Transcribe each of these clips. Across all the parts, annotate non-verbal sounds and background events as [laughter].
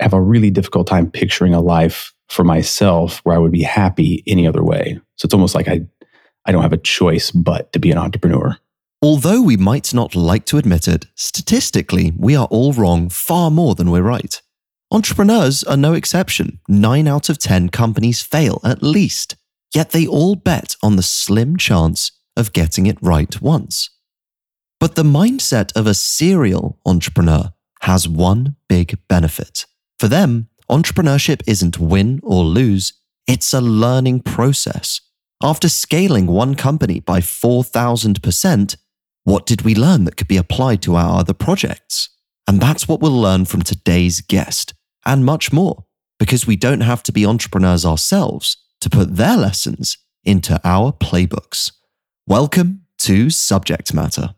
I have a really difficult time picturing a life for myself where I would be happy any other way. So it's almost like I, I don't have a choice but to be an entrepreneur. Although we might not like to admit it, statistically, we are all wrong far more than we're right. Entrepreneurs are no exception. Nine out of 10 companies fail at least, yet they all bet on the slim chance of getting it right once. But the mindset of a serial entrepreneur has one big benefit. For them, entrepreneurship isn't win or lose, it's a learning process. After scaling one company by 4,000%, what did we learn that could be applied to our other projects? And that's what we'll learn from today's guest, and much more, because we don't have to be entrepreneurs ourselves to put their lessons into our playbooks. Welcome to Subject Matter.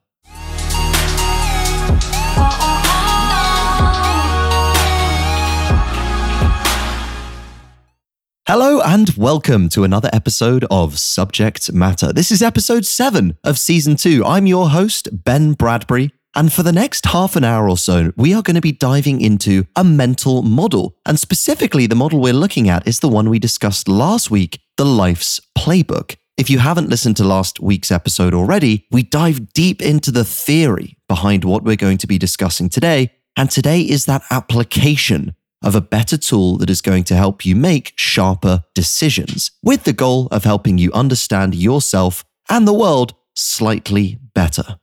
Hello and welcome to another episode of Subject Matter. This is episode seven of season two. I'm your host, Ben Bradbury. And for the next half an hour or so, we are going to be diving into a mental model. And specifically, the model we're looking at is the one we discussed last week, the Life's Playbook. If you haven't listened to last week's episode already, we dive deep into the theory behind what we're going to be discussing today. And today is that application of a better tool that is going to help you make sharper decisions with the goal of helping you understand yourself and the world slightly better.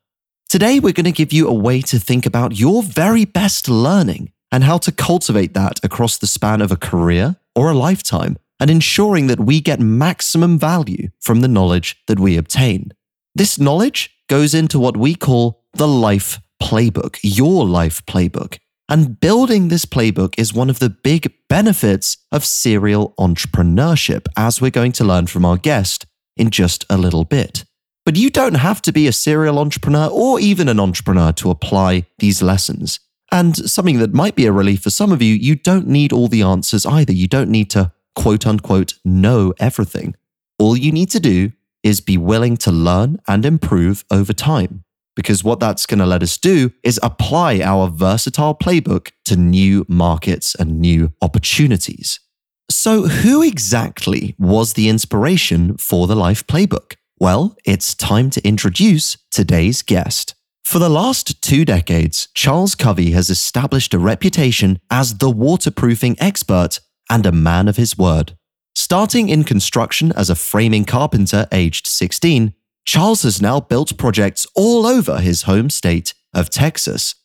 Today, we're going to give you a way to think about your very best learning and how to cultivate that across the span of a career or a lifetime and ensuring that we get maximum value from the knowledge that we obtain. This knowledge goes into what we call the life playbook, your life playbook. And building this playbook is one of the big benefits of serial entrepreneurship, as we're going to learn from our guest in just a little bit. But you don't have to be a serial entrepreneur or even an entrepreneur to apply these lessons. And something that might be a relief for some of you, you don't need all the answers either. You don't need to quote unquote know everything. All you need to do is be willing to learn and improve over time because what that's going to let us do is apply our versatile playbook to new markets and new opportunities. So, who exactly was the inspiration for the Life Playbook? Well, it's time to introduce today's guest. For the last two decades, Charles Covey has established a reputation as the waterproofing expert and a man of his word. Starting in construction as a framing carpenter aged 16, Charles has now built projects all over his home state of Texas.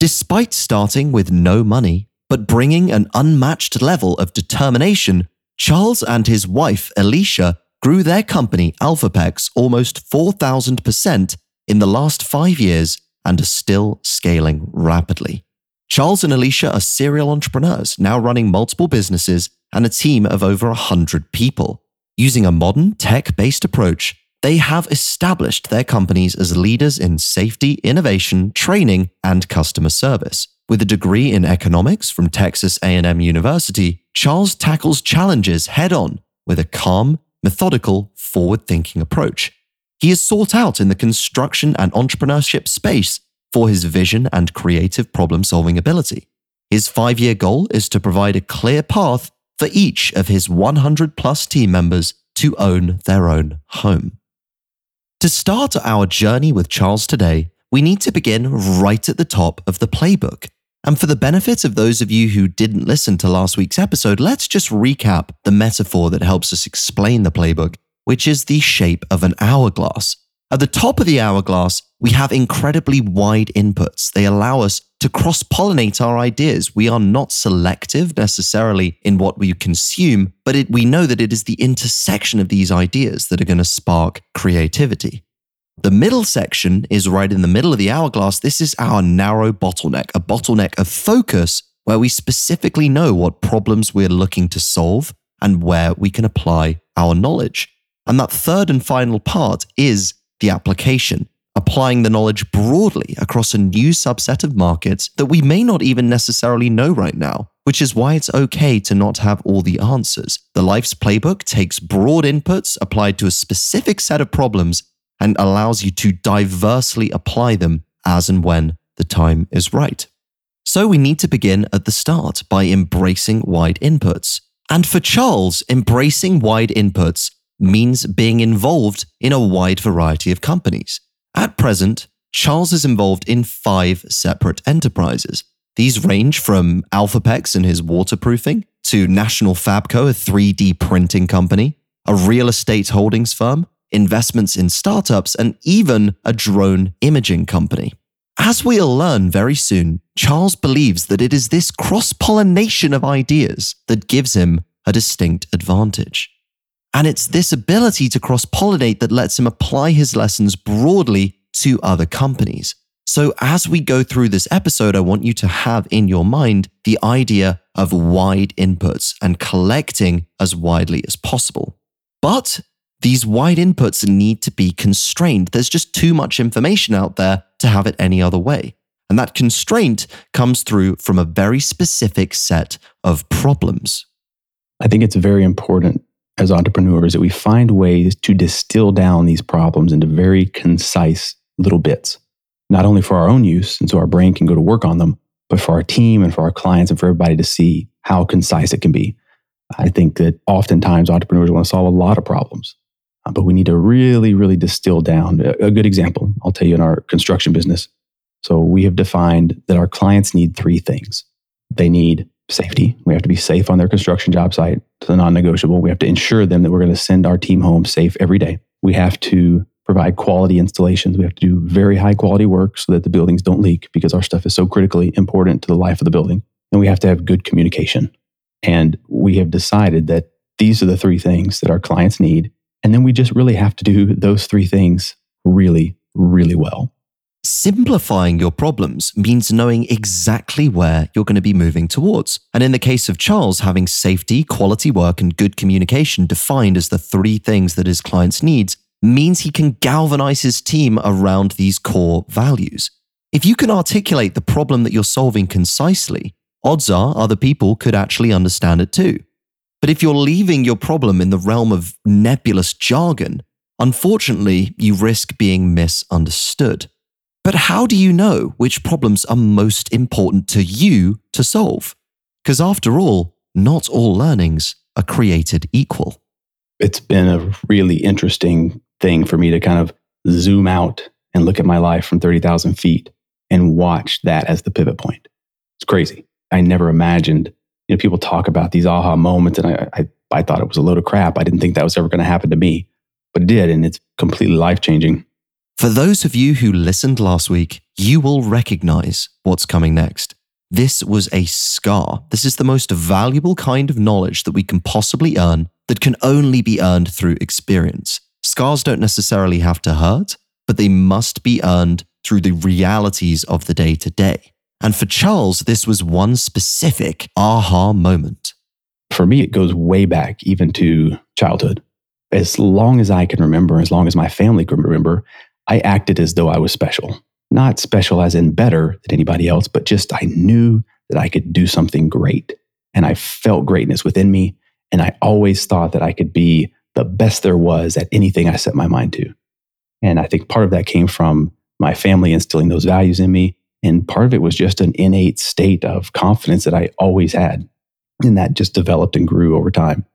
Despite starting with no money, but bringing an unmatched level of determination, Charles and his wife, Alicia, grew their company, AlphaPex, almost 4,000% in the last five years and are still scaling rapidly. Charles and Alicia are serial entrepreneurs, now running multiple businesses and a team of over 100 people. Using a modern tech based approach, they have established their companies as leaders in safety, innovation, training, and customer service. With a degree in economics from Texas A&M University, Charles tackles challenges head on with a calm, methodical, forward-thinking approach. He is sought out in the construction and entrepreneurship space for his vision and creative problem-solving ability. His 5-year goal is to provide a clear path for each of his 100 plus team members to own their own home. To start our journey with Charles today, we need to begin right at the top of the playbook. And for the benefit of those of you who didn't listen to last week's episode, let's just recap the metaphor that helps us explain the playbook, which is the shape of an hourglass. At the top of the hourglass, we have incredibly wide inputs. They allow us to cross pollinate our ideas. We are not selective necessarily in what we consume, but it, we know that it is the intersection of these ideas that are going to spark creativity. The middle section is right in the middle of the hourglass. This is our narrow bottleneck, a bottleneck of focus where we specifically know what problems we're looking to solve and where we can apply our knowledge. And that third and final part is the application, applying the knowledge broadly across a new subset of markets that we may not even necessarily know right now, which is why it's okay to not have all the answers. The Life's Playbook takes broad inputs applied to a specific set of problems and allows you to diversely apply them as and when the time is right. So we need to begin at the start by embracing wide inputs. And for Charles, embracing wide inputs means being involved in a wide variety of companies. At present, Charles is involved in five separate enterprises. These range from Alphapex and his waterproofing to National Fabco, a 3D printing company, a real estate holdings firm, investments in startups, and even a drone imaging company. As we'll learn very soon, Charles believes that it is this cross pollination of ideas that gives him a distinct advantage. And it's this ability to cross pollinate that lets him apply his lessons broadly to other companies. So, as we go through this episode, I want you to have in your mind the idea of wide inputs and collecting as widely as possible. But these wide inputs need to be constrained. There's just too much information out there to have it any other way. And that constraint comes through from a very specific set of problems. I think it's very important as entrepreneurs that we find ways to distill down these problems into very concise little bits not only for our own use, and so our brain can go to work on them, but for our team and for our clients and for everybody to see how concise it can be. I think that oftentimes entrepreneurs want to solve a lot of problems, uh, but we need to really, really distill down. A, a good example, I'll tell you in our construction business. So we have defined that our clients need three things. They need safety. We have to be safe on their construction job site. It's a non negotiable. We have to ensure them that we're going to send our team home safe every day. We have to provide quality installations. We have to do very high quality work so that the buildings don't leak because our stuff is so critically important to the life of the building. And we have to have good communication. And we have decided that these are the three things that our clients need. And then we just really have to do those three things really, really well. Simplifying your problems means knowing exactly where you're going to be moving towards. And in the case of Charles, having safety, quality work, and good communication defined as the three things that his clients needs means he can galvanize his team around these core values. If you can articulate the problem that you're solving concisely, odds are other people could actually understand it too. But if you're leaving your problem in the realm of nebulous jargon, unfortunately, you risk being misunderstood. But how do you know which problems are most important to you to solve? Because after all, not all learnings are created equal. It's been a really interesting thing for me to kind of zoom out and look at my life from 30,000 feet and watch that as the pivot point. It's crazy. I never imagined, you know, people talk about these aha moments and I, I, I thought it was a load of crap. I didn't think that was ever going to happen to me, but it did. And it's completely life changing. For those of you who listened last week, you will recognize what's coming next. This was a scar. This is the most valuable kind of knowledge that we can possibly earn that can only be earned through experience. Scars don't necessarily have to hurt, but they must be earned through the realities of the day to day. And for Charles, this was one specific aha moment. For me, it goes way back even to childhood. As long as I can remember, as long as my family can remember, I acted as though I was special. Not special as in better than anybody else, but just I knew that I could do something great. And I felt greatness within me. And I always thought that I could be the best there was at anything I set my mind to. And I think part of that came from my family instilling those values in me. And part of it was just an innate state of confidence that I always had. And that just developed and grew over time.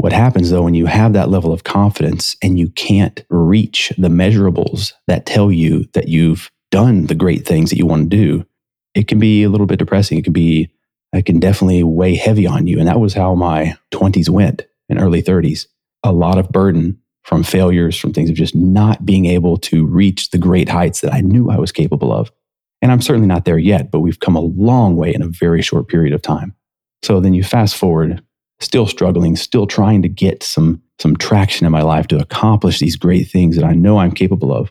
What happens though, when you have that level of confidence and you can't reach the measurables that tell you that you've done the great things that you want to do, it can be a little bit depressing. It can be, it can definitely weigh heavy on you. And that was how my 20s went and early 30s a lot of burden from failures, from things of just not being able to reach the great heights that I knew I was capable of. And I'm certainly not there yet, but we've come a long way in a very short period of time. So then you fast forward, still struggling, still trying to get some, some traction in my life to accomplish these great things that I know I'm capable of.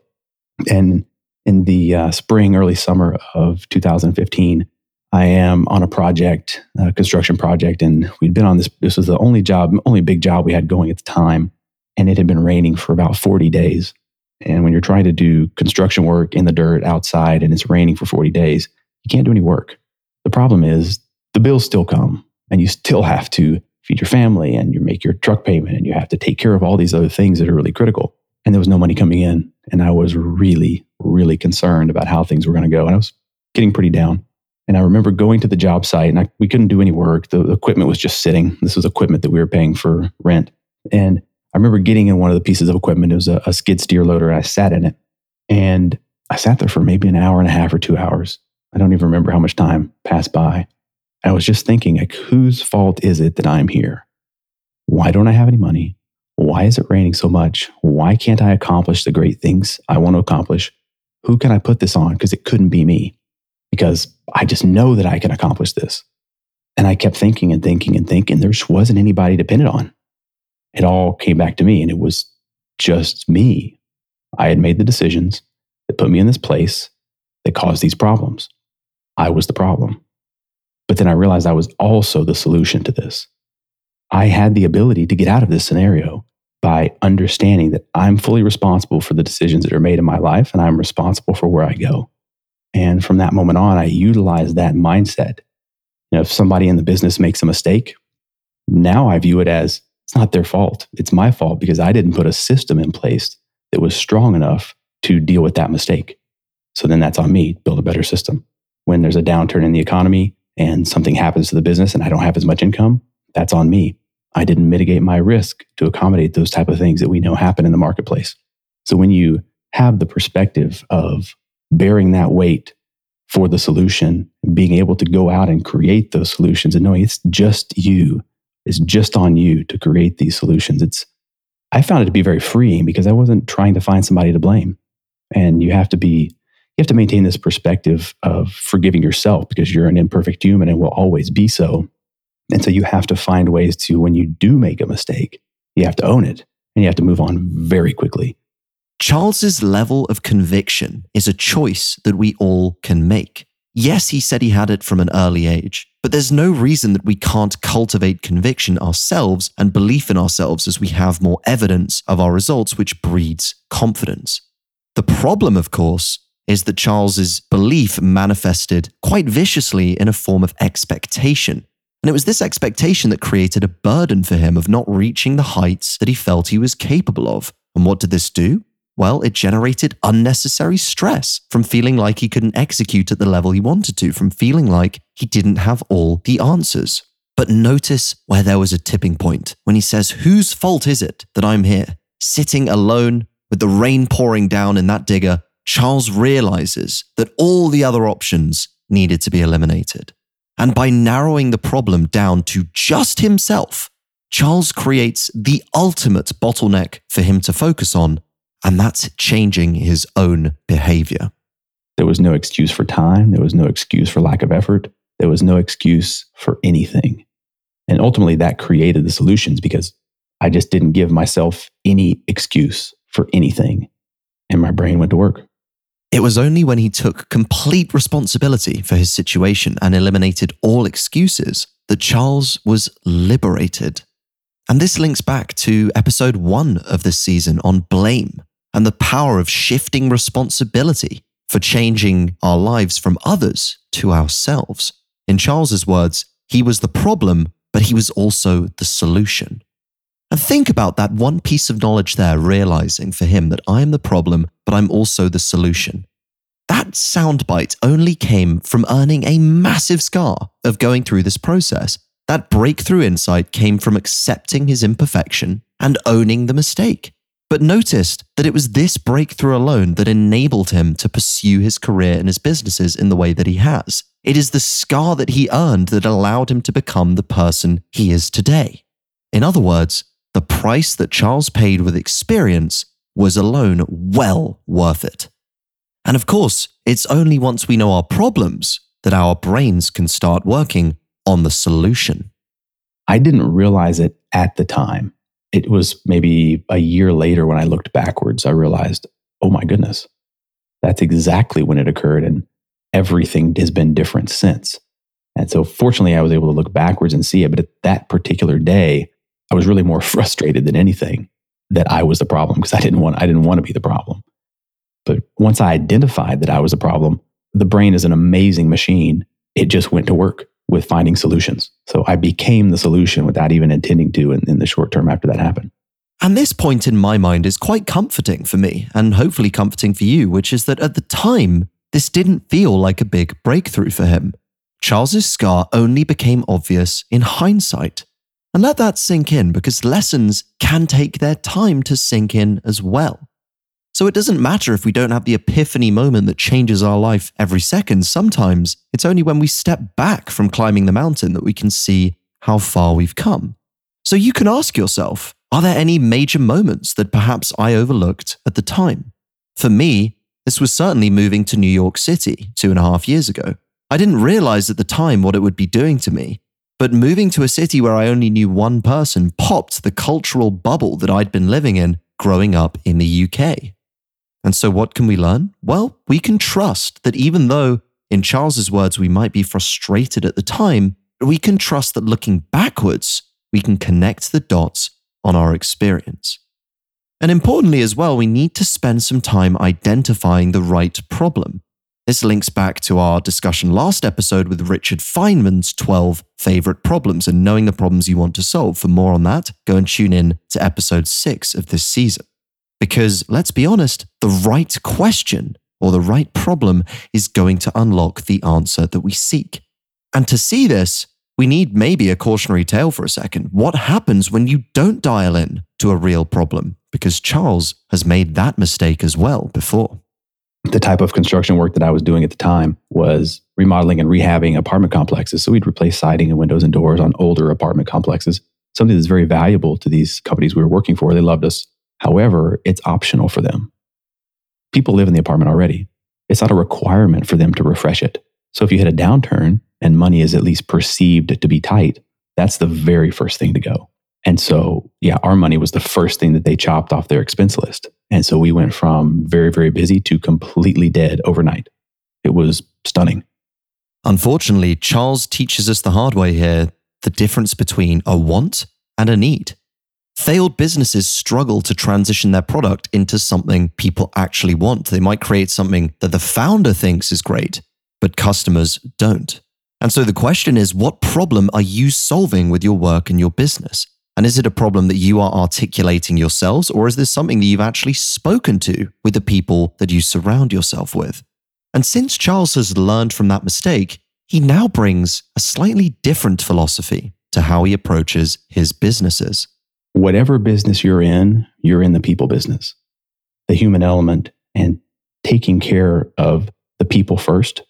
And in the uh, spring, early summer of 2015, I am on a project, a construction project, and we'd been on this. This was the only job, only big job we had going at the time, and it had been raining for about 40 days. And when you're trying to do construction work in the dirt outside and it's raining for 40 days, you can't do any work. The problem is the bills still come, and you still [laughs] have to feed your family, and you make your truck payment, and you have to take care of all these other things that are really critical. And there was no money coming in, and I was really, really concerned about how things were going to go, and I was getting pretty down. And I remember going to the job site and I, we couldn't do any work. The, equipment was just sitting. This was equipment that we were paying for rent. And I remember getting in one of the pieces of equipment. It was a, a skid steer loader and I sat in it. And I sat there for maybe an hour and a half or two hours. I don't even remember how much time passed by. I was just thinking, like, whose fault is it that I'm here? Why don't I have any money? Why is it raining so much? Why can't I accomplish the great things I want to accomplish? Who can I put this on? Because it couldn't be me. Because I just know that I can accomplish this. And I kept thinking and thinking and thinking. There just wasn't anybody dependent on. It all came back to me, and it was just me. I had made the decisions that put me in this place that caused these problems. I was the problem. Then I realized I was also the solution to this. I had the ability to get out of this scenario by understanding that I'm fully responsible for the decisions that are made in my life and I'm responsible for where I go. And from that moment on, I utilized that mindset. You know, if somebody in the business makes a mistake, now I view it as it's not their fault. It's my fault because I didn't put a system in place that was strong enough to deal with that mistake. So then that's on me, build a better system. When there's a downturn in the economy and something happens to the business and I don't have as much income, that's on me. I didn't mitigate my risk to accommodate those type of things that we know happen in the marketplace. So when you have the perspective of bearing that weight for the solution, being able to go out and create those solutions and knowing it's just you, it's just on you to create these solutions. It's I found it to be very freeing because I wasn't trying to find somebody to blame. And you have to be you have to maintain this perspective of forgiving yourself because you're an imperfect human and will always be so. And so you have to find ways to, when you do make a mistake, you have to own it and you have to move on very quickly. Charles's level of conviction is a choice that we all can make. Yes, he said he had it from an early age, but there's no reason that we can't cultivate conviction ourselves and belief in ourselves as we have more evidence of our results, which breeds confidence. The problem, of course, is that Charles's belief manifested quite viciously in a form of expectation. And it was this expectation that created a burden for him of not reaching the heights that he felt he was capable of. And what did this do? Well, it generated unnecessary stress from feeling like he couldn't execute at the level he wanted to, from feeling like he didn't have all the answers. But notice where there was a tipping point when he says, Whose fault is it that I'm here, sitting alone with the rain pouring down in that digger? Charles realizes that all the other options needed to be eliminated. And by narrowing the problem down to just himself, Charles creates the ultimate bottleneck for him to focus on, and that's changing his own behavior. There was no excuse for time. There was no excuse for lack of effort. There was no excuse for anything. And ultimately, that created the solutions because I just didn't give myself any excuse for anything. And my brain went to work. It was only when he took complete responsibility for his situation and eliminated all excuses that Charles was liberated. And this links back to episode one of this season on blame and the power of shifting responsibility for changing our lives from others to ourselves. In Charles's words, he was the problem, but he was also the solution. And think about that one piece of knowledge there, realizing for him that I am the problem, but I'm also the solution. That soundbite only came from earning a massive scar of going through this process. That breakthrough insight came from accepting his imperfection and owning the mistake. But noticed that it was this breakthrough alone that enabled him to pursue his career and his businesses in the way that he has. It is the scar that he earned that allowed him to become the person he is today. In other words, the price that Charles paid with experience was alone well worth it. And of course, it's only once we know our problems that our brains can start working on the solution. I didn't realize it at the time. It was maybe a year later when I looked backwards, I realized, oh my goodness, that's exactly when it occurred. And everything has been different since. And so, fortunately, I was able to look backwards and see it. But at that particular day, I was really more [laughs] frustrated than anything that I was the problem because I didn't want I didn't want to be the problem. But once I identified that I was a problem, the brain is an amazing machine. It just went to work with finding solutions. So I became the solution without even intending to in, in the short term after that happened. And this point in my mind is quite comforting for me and hopefully comforting for you, which is that at the time, this didn't feel like a big breakthrough for him. Charles's scar only became obvious in hindsight. And let that sink in because lessons can take their time to sink in as well. So it doesn't matter if we don't have the epiphany moment that changes our life every second. Sometimes it's only when we step back from climbing the mountain that we can see how far we've come. So you can ask yourself are there any major moments that perhaps I overlooked at the time? For me, this was certainly moving to New York City two and a half years ago. I didn't realize at the time what it would be doing to me, but moving to a city where I only knew one person popped the cultural bubble that I'd been living in growing up in the UK. And so, what can we learn? Well, we can trust that even though, in Charles's words, we might be frustrated at the time, we can trust that looking backwards, we can connect the dots on our experience. And importantly, as well, we need to spend some time identifying the right problem. This links back to our discussion last episode with Richard Feynman's 12 favorite problems and knowing the problems you want to solve. For more on that, go and tune in to episode six of this season. Because let's be honest, the right question or the right problem is going to unlock the answer that we seek. And to see this, we need maybe a cautionary tale for a second. What happens when you don't dial in to a real problem? Because Charles has made that mistake as well before. The type of construction work that I was doing at the time was remodeling and rehabbing apartment complexes. So we'd replace siding and windows and doors on older apartment complexes, something that's very valuable to these companies we were working for. They loved us. However, it's optional for them. People live in the apartment already. It's not a requirement for them to refresh it. So if you hit a downturn, and money is at least perceived to be tight, that's the very first thing to go. And so, yeah, our money was the first thing that they chopped off their expense list. And so we went from very, very busy to completely dead overnight. It was stunning. Unfortunately, Charles teaches us the hard way here the difference between a want and a need. Failed businesses struggle to transition their product into something people actually want. They might create something that the founder thinks is great, but customers don't. And so the question is what problem are you solving with your work and your business? And is it a problem that you are articulating yourselves, or is this something that you've actually spoken to with the people that you surround yourself with? And since Charles has learned from that mistake, he now brings a slightly different philosophy to how he approaches his businesses. Whatever business you're in, you're in the people business, the human element, and taking care of the people first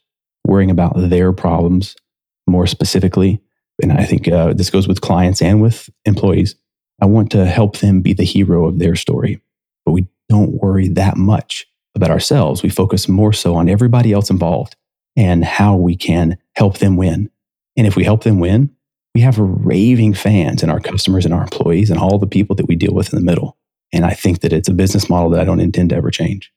worrying about their problems more specifically. And I think uh, this goes with clients and with employees. I want to help them be the hero of their story, but we don't worry that much about ourselves. We focus more so on everybody else involved and how we can help them win. And if we help them win, we have raving fans and our customers and our employees and all the people that we deal with in the middle. And I think that it's a business model that I don't intend to ever change.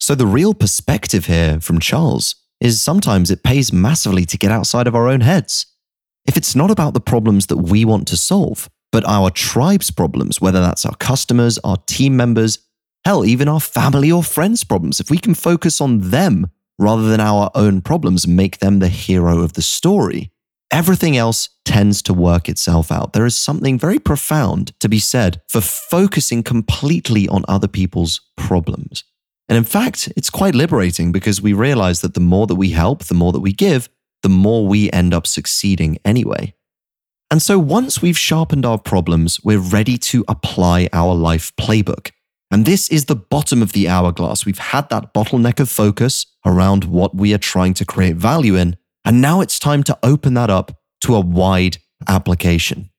So, the real perspective here from Charles is sometimes it pays massively to get outside of our own heads. If it's not about the problems that we want to solve, but our tribe's problems, whether that's our customers, our team members, hell, even our family or friends' problems, if we can focus on them rather than our own problems make them the hero of the story, everything else tends to work itself out. There is something very profound to be said for focusing completely on other people's problems. And in fact, it's quite liberating because we realize that the more that we help, the more that we give, the more we end up succeeding anyway. And so once we've sharpened our problems, we're ready to apply our life playbook. And this is the bottom of the hourglass. We've had that bottleneck of focus around what we are trying to create value in. And now it's time to open that up to a wide application.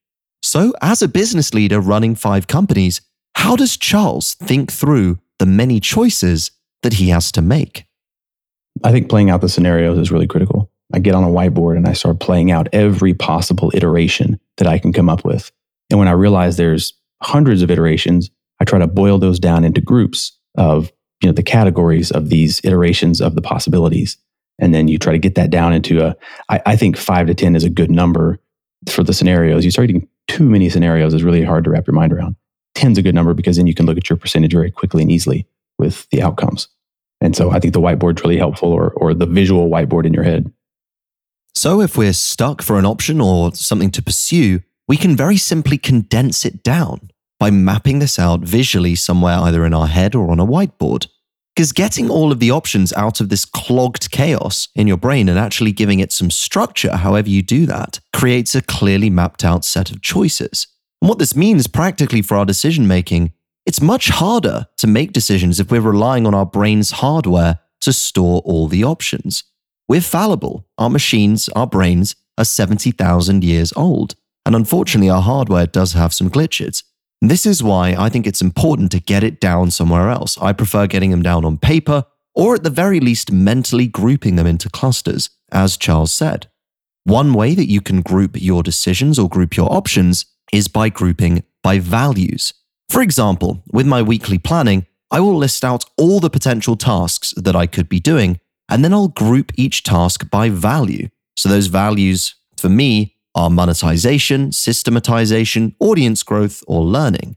So, as a business leader running five companies, how does Charles think through the many choices that he has to make. I think playing out the scenarios is really critical. I get on a whiteboard and I start playing out every possible iteration that I can come up with. And when I realize there's hundreds of iterations, I try to boil those down into groups of you know the categories of these iterations of the possibilities. And then you try to get that down into a. I, I think five to 10 is a good number for the scenarios. You start getting too many scenarios is really hard to wrap your mind around. 10's a good number because then you can look at your percentage very quickly and easily with the outcomes. And so I think the whiteboard's really helpful or, or the visual whiteboard in your head. So if we're stuck for an option or something to pursue, we can very simply condense it down by mapping this out visually somewhere either in our head or on a whiteboard. Because getting all of the options out of this clogged chaos in your brain and actually giving it some structure, however you do that, creates a clearly mapped out set of choices. And what this means practically for our decision making, it's much harder to make decisions if we're relying on our brain's hardware to store all the options. We're fallible. Our machines, our brains, are 70,000 years old. And unfortunately, our hardware does have some glitches. This is why I think it's important to get it down somewhere else. I prefer getting them down on paper, or at the very least, mentally grouping them into clusters, as Charles said. One way that you can group your decisions or group your options is by grouping by values. For example, with my weekly planning, I will list out all the potential tasks that I could be doing, and then I'll group each task by value. So those values, for me, are monetization, systematization, audience growth, or learning.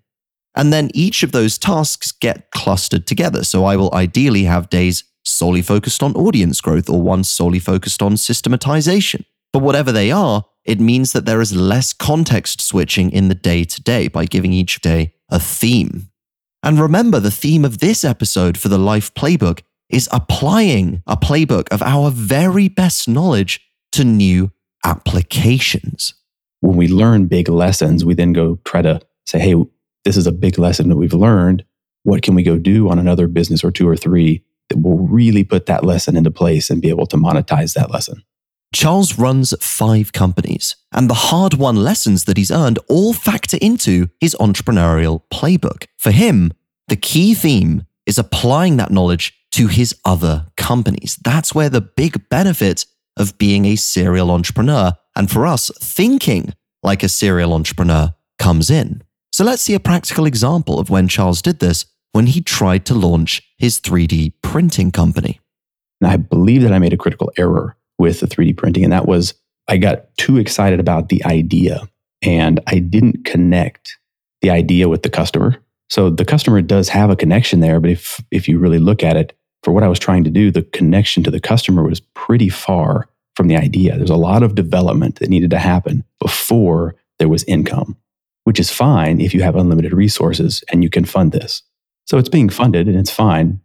And then each of those tasks get clustered together. So I will ideally have days solely focused on audience growth or one solely focused on systematization. But whatever they are, it means that there is less context switching in the day to day by giving each day a theme. And remember, the theme of this episode for the Life Playbook is applying a playbook of our very best knowledge to new applications. When we learn big lessons, we then go try to say, hey, this is a big lesson that we've learned. What can we go do on another business or two or three that will really put that lesson into place and be able to monetize that lesson? Charles runs five companies, and the hard won lessons that he's earned all factor into his entrepreneurial playbook. For him, the key theme is applying that knowledge to his other companies. That's where the big benefit of being a serial entrepreneur, and for us, thinking like a serial entrepreneur comes in. So let's see a practical example of when Charles did this when he tried to launch his 3D printing company. I believe that I made a critical error with the 3D printing. And that was I got too excited about the idea and I didn't connect the idea with the customer. So the customer does have a connection there, but if if you really look at it, for what I was trying to do, the connection to the customer was pretty far from the idea. There's a lot of development that needed to happen before there was income, which is fine if you have unlimited resources and you can fund this. So it's being funded and it's fine,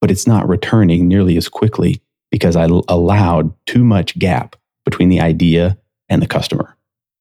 but it's not returning nearly as quickly because I allowed too much gap between the idea and the customer.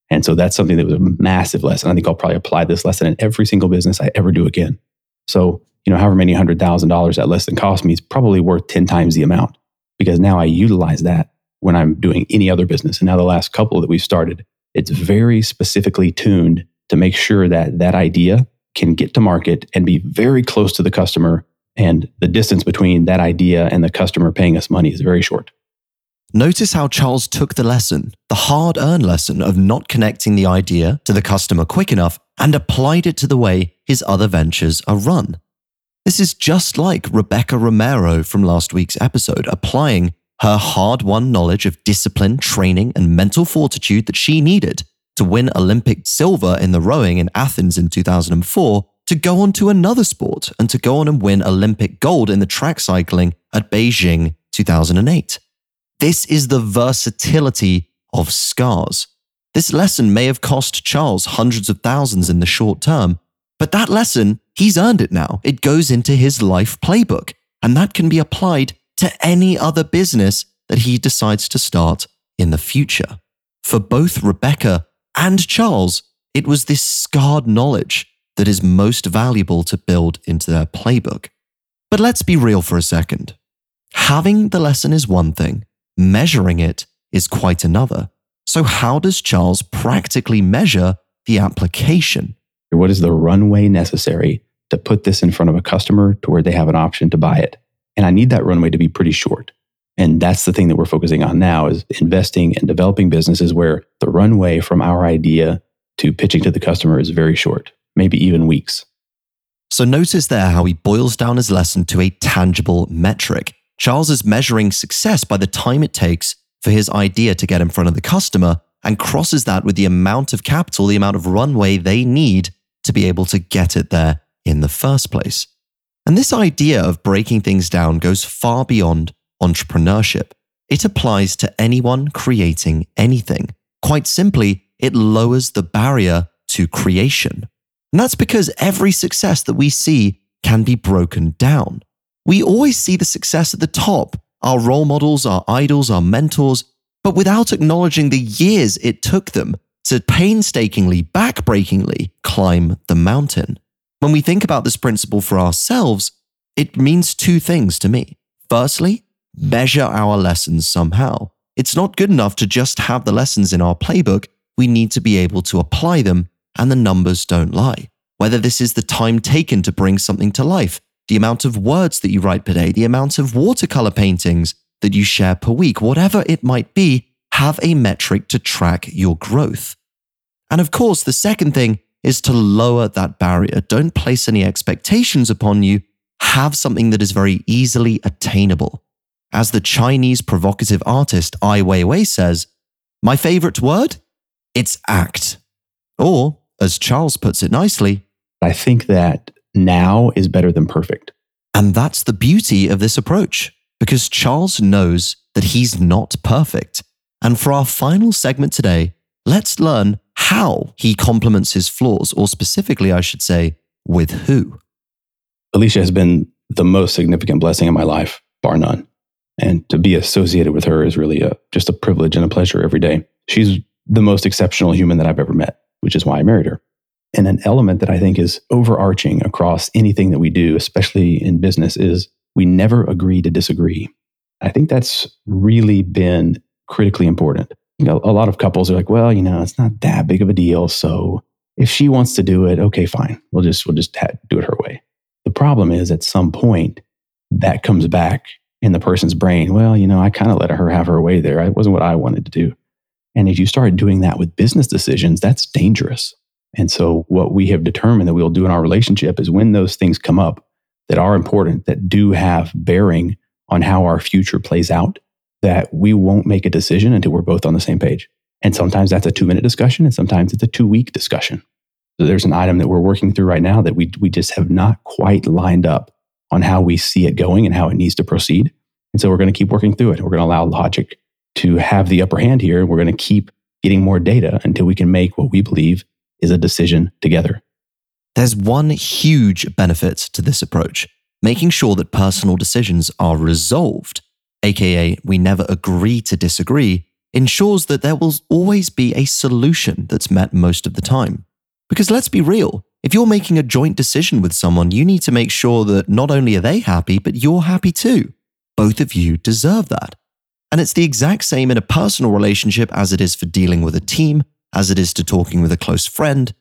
And so that's something that was a massive lesson. I think I'll probably apply this lesson in every single business I ever do again. So, you know, however many hundred thousand dollars that lesson cost me is probably worth 10 times the amount because now I utilize that when I'm doing any other business. And now the last couple that we've started, it's very specifically tuned to make sure that that idea can get to market and be very close to the customer and the distance between that idea and the customer paying us money is very short. Notice how Charles took the lesson, the hard earned lesson of not connecting the idea to the customer quick enough, and applied it to the way his other ventures are run. This is just like Rebecca Romero from last week's episode, applying her hard won knowledge of discipline, training, and mental fortitude that she needed to win Olympic silver in the rowing in Athens in 2004 to go on to another sport and to go on and win Olympic gold in the track cycling at Beijing 2008. This is the versatility of scars. This lesson may have cost Charles hundreds of thousands in the short term, but that lesson, he's earned it now. It goes into his life playbook, and that can be applied to any other business that he decides to start in the future. For both Rebecca and Charles, it was this scarred knowledge that is most valuable to build into their playbook. But let's be real for a second. Having the lesson is one thing, measuring it is quite another. So, how does Charles practically measure the application? What is the runway necessary to put this in front of a customer to where they have an option to buy it? And I need that runway to be pretty short. And that's the thing that we're focusing on now is investing and developing businesses where the runway from our idea to pitching to the customer is very short maybe even weeks. So notice there how he boils down his lesson to a tangible metric. Charles is measuring success by the time it takes for his idea to get in front of the customer and crosses that with the amount of capital, the amount of runway they need to be able to get it there in the first place. And this idea of breaking things down goes far beyond entrepreneurship. It applies to anyone creating anything. Quite simply, it lowers the barrier to creation. And that's because every success that we see can be broken down. We always see the success at the top our role models, our idols, our mentors, but without acknowledging the years it took them to painstakingly, backbreakingly climb the mountain. When we think about this principle for ourselves, it means two things to me. Firstly, measure our lessons somehow. It's not good enough to just have the lessons in our playbook. We need to be able to apply them, and the numbers don't lie. Whether this is the time taken to bring something to life, the amount of words that you write per day, the amount of watercolor paintings that you share per week, whatever it might be, have a metric to track your growth. And of course, the second thing is to lower that barrier. Don't place any expectations upon you. Have something that is very easily attainable. As the Chinese provocative artist Ai Weiwei says, my favorite word? It's act. Or, as Charles puts it nicely, I think that now is better than perfect. And that's the beauty of this approach, because Charles knows that he's not perfect. And for our final segment today, let's learn how he complements his flaws, or specifically, I should say, with who. Alicia has been the most significant blessing in my life, bar none. And to be associated with her is really a, just a privilege and a pleasure every day. She's the most exceptional human that I've ever met, which is why I married her. And an element that I think is overarching across anything that we do, especially in business, is we never agree to disagree. I think that's really been critically important. You know, a lot of couples are like, well, you know, it's not that big of a deal. So if she wants to do it, okay, fine. We'll just, we'll just ha- do it her way. The problem is at some point that comes back in the person's brain. Well, you know, I kind of let her have her way there. It wasn't what I wanted to do. And if you start doing that with business decisions, that's dangerous and so, what we have determined that we'll do in our relationship is when those things come up that are important, that do have bearing on how our future plays out, that we won't make a decision until we're both on the same page. And sometimes that's a two minute discussion, and sometimes it's a two week discussion. So, there's an item that we're working through right now that we, we just have not quite lined up on how we see it going and how it needs to proceed. And so, we're going to keep working through it. We're going to allow logic to have the upper hand here. We're going to keep getting more data until we can make what we believe is a decision together. There's one huge benefit to this approach making sure that personal decisions are resolved, aka, we never agree to disagree, ensures that there will always be a solution that's met most of the time. Because let's be real, if you're making a joint decision with someone, you need to make sure that not only are they happy, but you're happy too. Both of you deserve that. And it's the exact same in a personal relationship as it is for dealing with a team, as it is to talking with a close friend,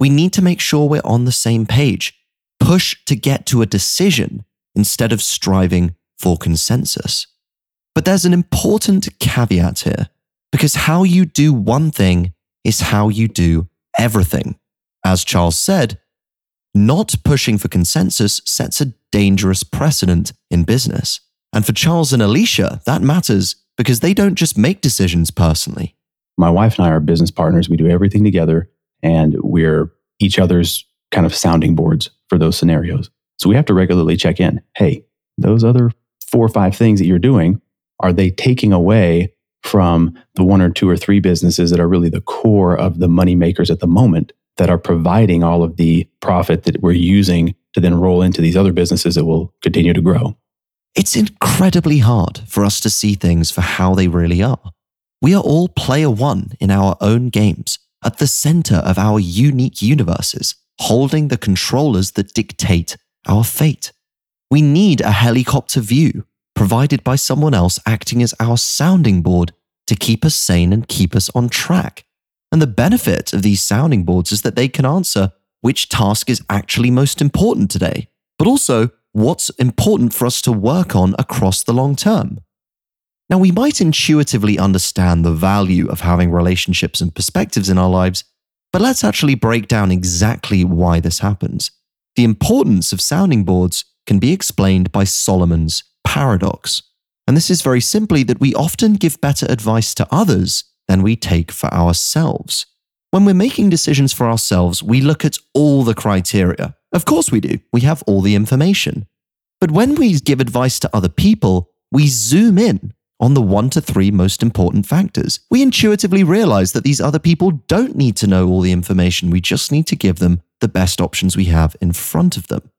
we need to make sure we're on the same page. Push to get to a decision instead of striving for consensus. But there's an important caveat here because how you do one thing is how you do everything. As Charles said, not pushing for consensus sets a dangerous precedent in business. And for Charles and Alicia, that matters because they don't just make decisions personally my wife and I are business partners. We do everything together and we're each other's kind of sounding boards for those scenarios. So we have to regularly check in. Hey, those other four or five things that you're doing, are they taking away from the one or two or three businesses that are really the core of the money makers at the moment that are providing all of the profit that we're using to then roll into these other businesses that will continue to grow? It's incredibly hard for us to see things for how they really are. We are all player one in our own games, at the center of our unique universes, holding the controllers that dictate our fate. We need a helicopter view provided by someone else acting as our sounding board to keep us sane and keep us on track. And the benefit of these sounding boards is that they can answer which task is actually most important today, but also what's important for us to work on across the long term. Now, we might intuitively understand the value of having relationships and perspectives in our lives, but let's actually break down exactly why this happens. The importance of sounding boards can be explained by Solomon's paradox. And this is very simply that we often give better advice to others than we take for ourselves. When we're making decisions for ourselves, we look at all the criteria. Of course, we do. We have all the information. But when we give advice to other people, we zoom in on the one to three most important factors. We intuitively realize that these other people don't need to know all the information. We just need to give them the best options we have in front of them.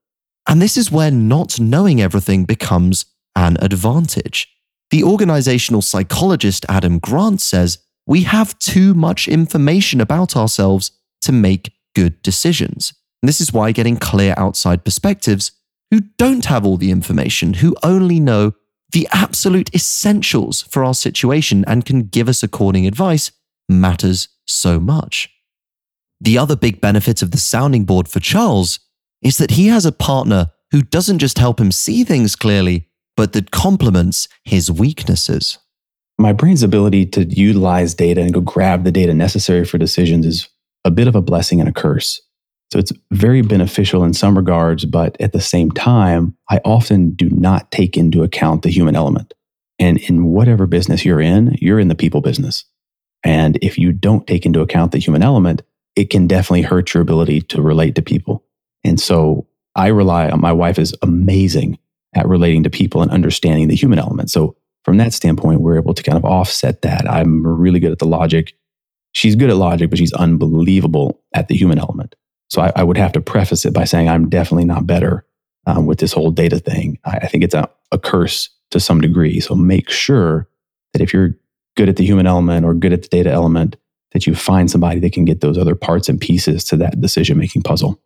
And this is where not knowing everything becomes an advantage. The organizational psychologist Adam Grant says we have too much information about ourselves to make good decisions. And this is why getting clear outside perspectives who don't have all the information, who only know the absolute essentials for our situation and can give us according advice, matters so much. The other big benefit of the sounding board for Charles is that he has a partner who doesn't just help him see things clearly, but that complements his weaknesses. My brain's ability to utilize data and go grab the data necessary for decisions is a bit of a blessing and a curse. So it's very beneficial in some regards, but at the same time, I often do not take into account the human element. And in whatever business you're in, you're in the people business. And if you don't take into account the human element, it can definitely hurt your ability to relate to people. And so I rely on my wife is amazing at relating to people and understanding the human element. So from that standpoint, we're able to kind of offset that. I'm really good at the logic. She's good at logic, but she's unbelievable at the human element. So I, I, would have to preface it by saying I'm definitely not better um, with this whole data thing. I, I think it's a, a curse to some degree. So make sure that if you're good at the human element or good at the data element, that you find somebody that can get those other parts and pieces to that decision making puzzle.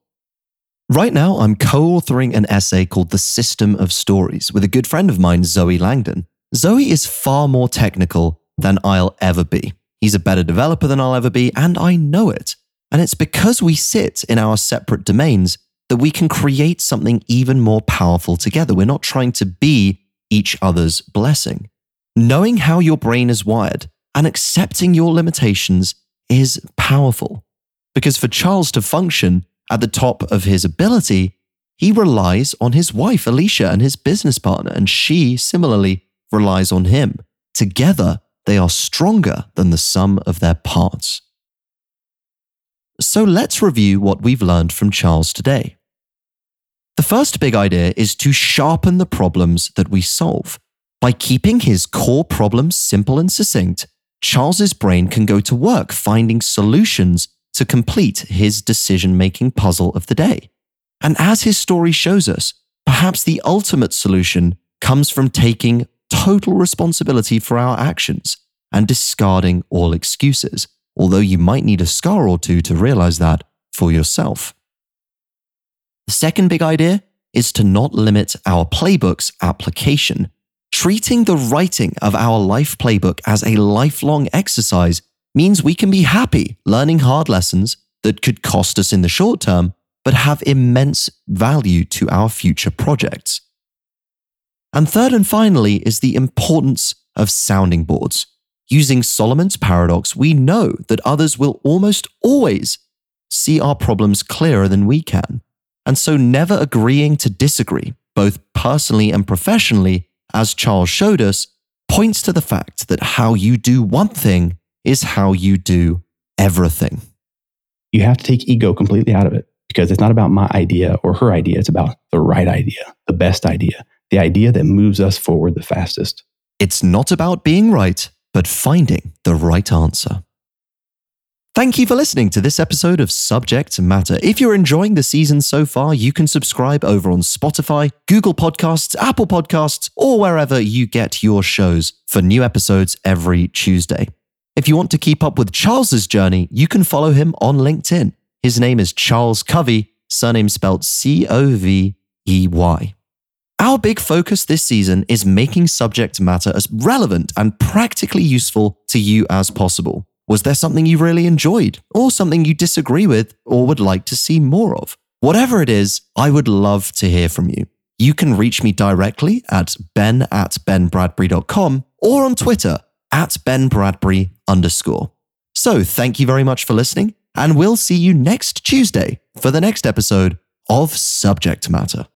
Right now, I'm co authoring an essay called The System of Stories with a good friend of mine, Zoe Langdon. Zoe is far more technical than I'll ever be. He's a better developer than I'll ever be, and I know it. And it's because we sit in our separate domains that we can create something even more powerful together. We're not trying to be each other's blessing. Knowing how your brain is wired and accepting your limitations is powerful. Because for Charles to function at the top of his ability, he relies on his wife, Alicia, and his business partner, and she similarly relies on him. Together, they are stronger than the sum of their parts. So let's review what we've learned from Charles today. The first big idea is to sharpen the problems that we solve. By keeping his core problems simple and succinct, Charles's brain can go to work finding solutions to complete his decision making puzzle of the day. And as his story shows us, perhaps the ultimate solution comes from taking total responsibility for our actions and discarding all excuses although you might need a scar or two to realize that for yourself. The second big idea is to not limit our playbook's application. Treating the writing of our life playbook as a lifelong exercise means we can be happy learning hard lessons that could cost us in the short term, but have immense value to our future projects. And third and finally is the importance of sounding boards. Using Solomon's paradox, we know that others will almost always see our problems clearer than we can. And so, never agreeing to disagree, both personally and professionally, as Charles showed us, points to the fact that how you do one thing is how you do everything. You have to take ego completely out of it because it's not about my idea or her idea. It's about the right idea, the best idea, the idea that moves us forward the fastest. It's not about being right but finding the right answer. Thank you for listening to this episode of Subject Matter. If you're enjoying the season so far, you can subscribe over on Spotify, Google Podcasts, Apple Podcasts, or wherever you get your shows for new episodes every Tuesday. If you want to keep up with Charles's journey, you can follow him on LinkedIn. His name is Charles Covey, surname spelled C O V E Y. Our big focus this season is making subject matter as relevant and practically useful to you as possible. Was there something you really enjoyed, or something you disagree with, or would like to see more of? Whatever it is, I would love to hear from you. You can reach me directly at ben at benbradbury.com or on Twitter at Ben Bradbury underscore. So thank you very much for listening, and we'll see you next Tuesday for the next episode of Subject Matter.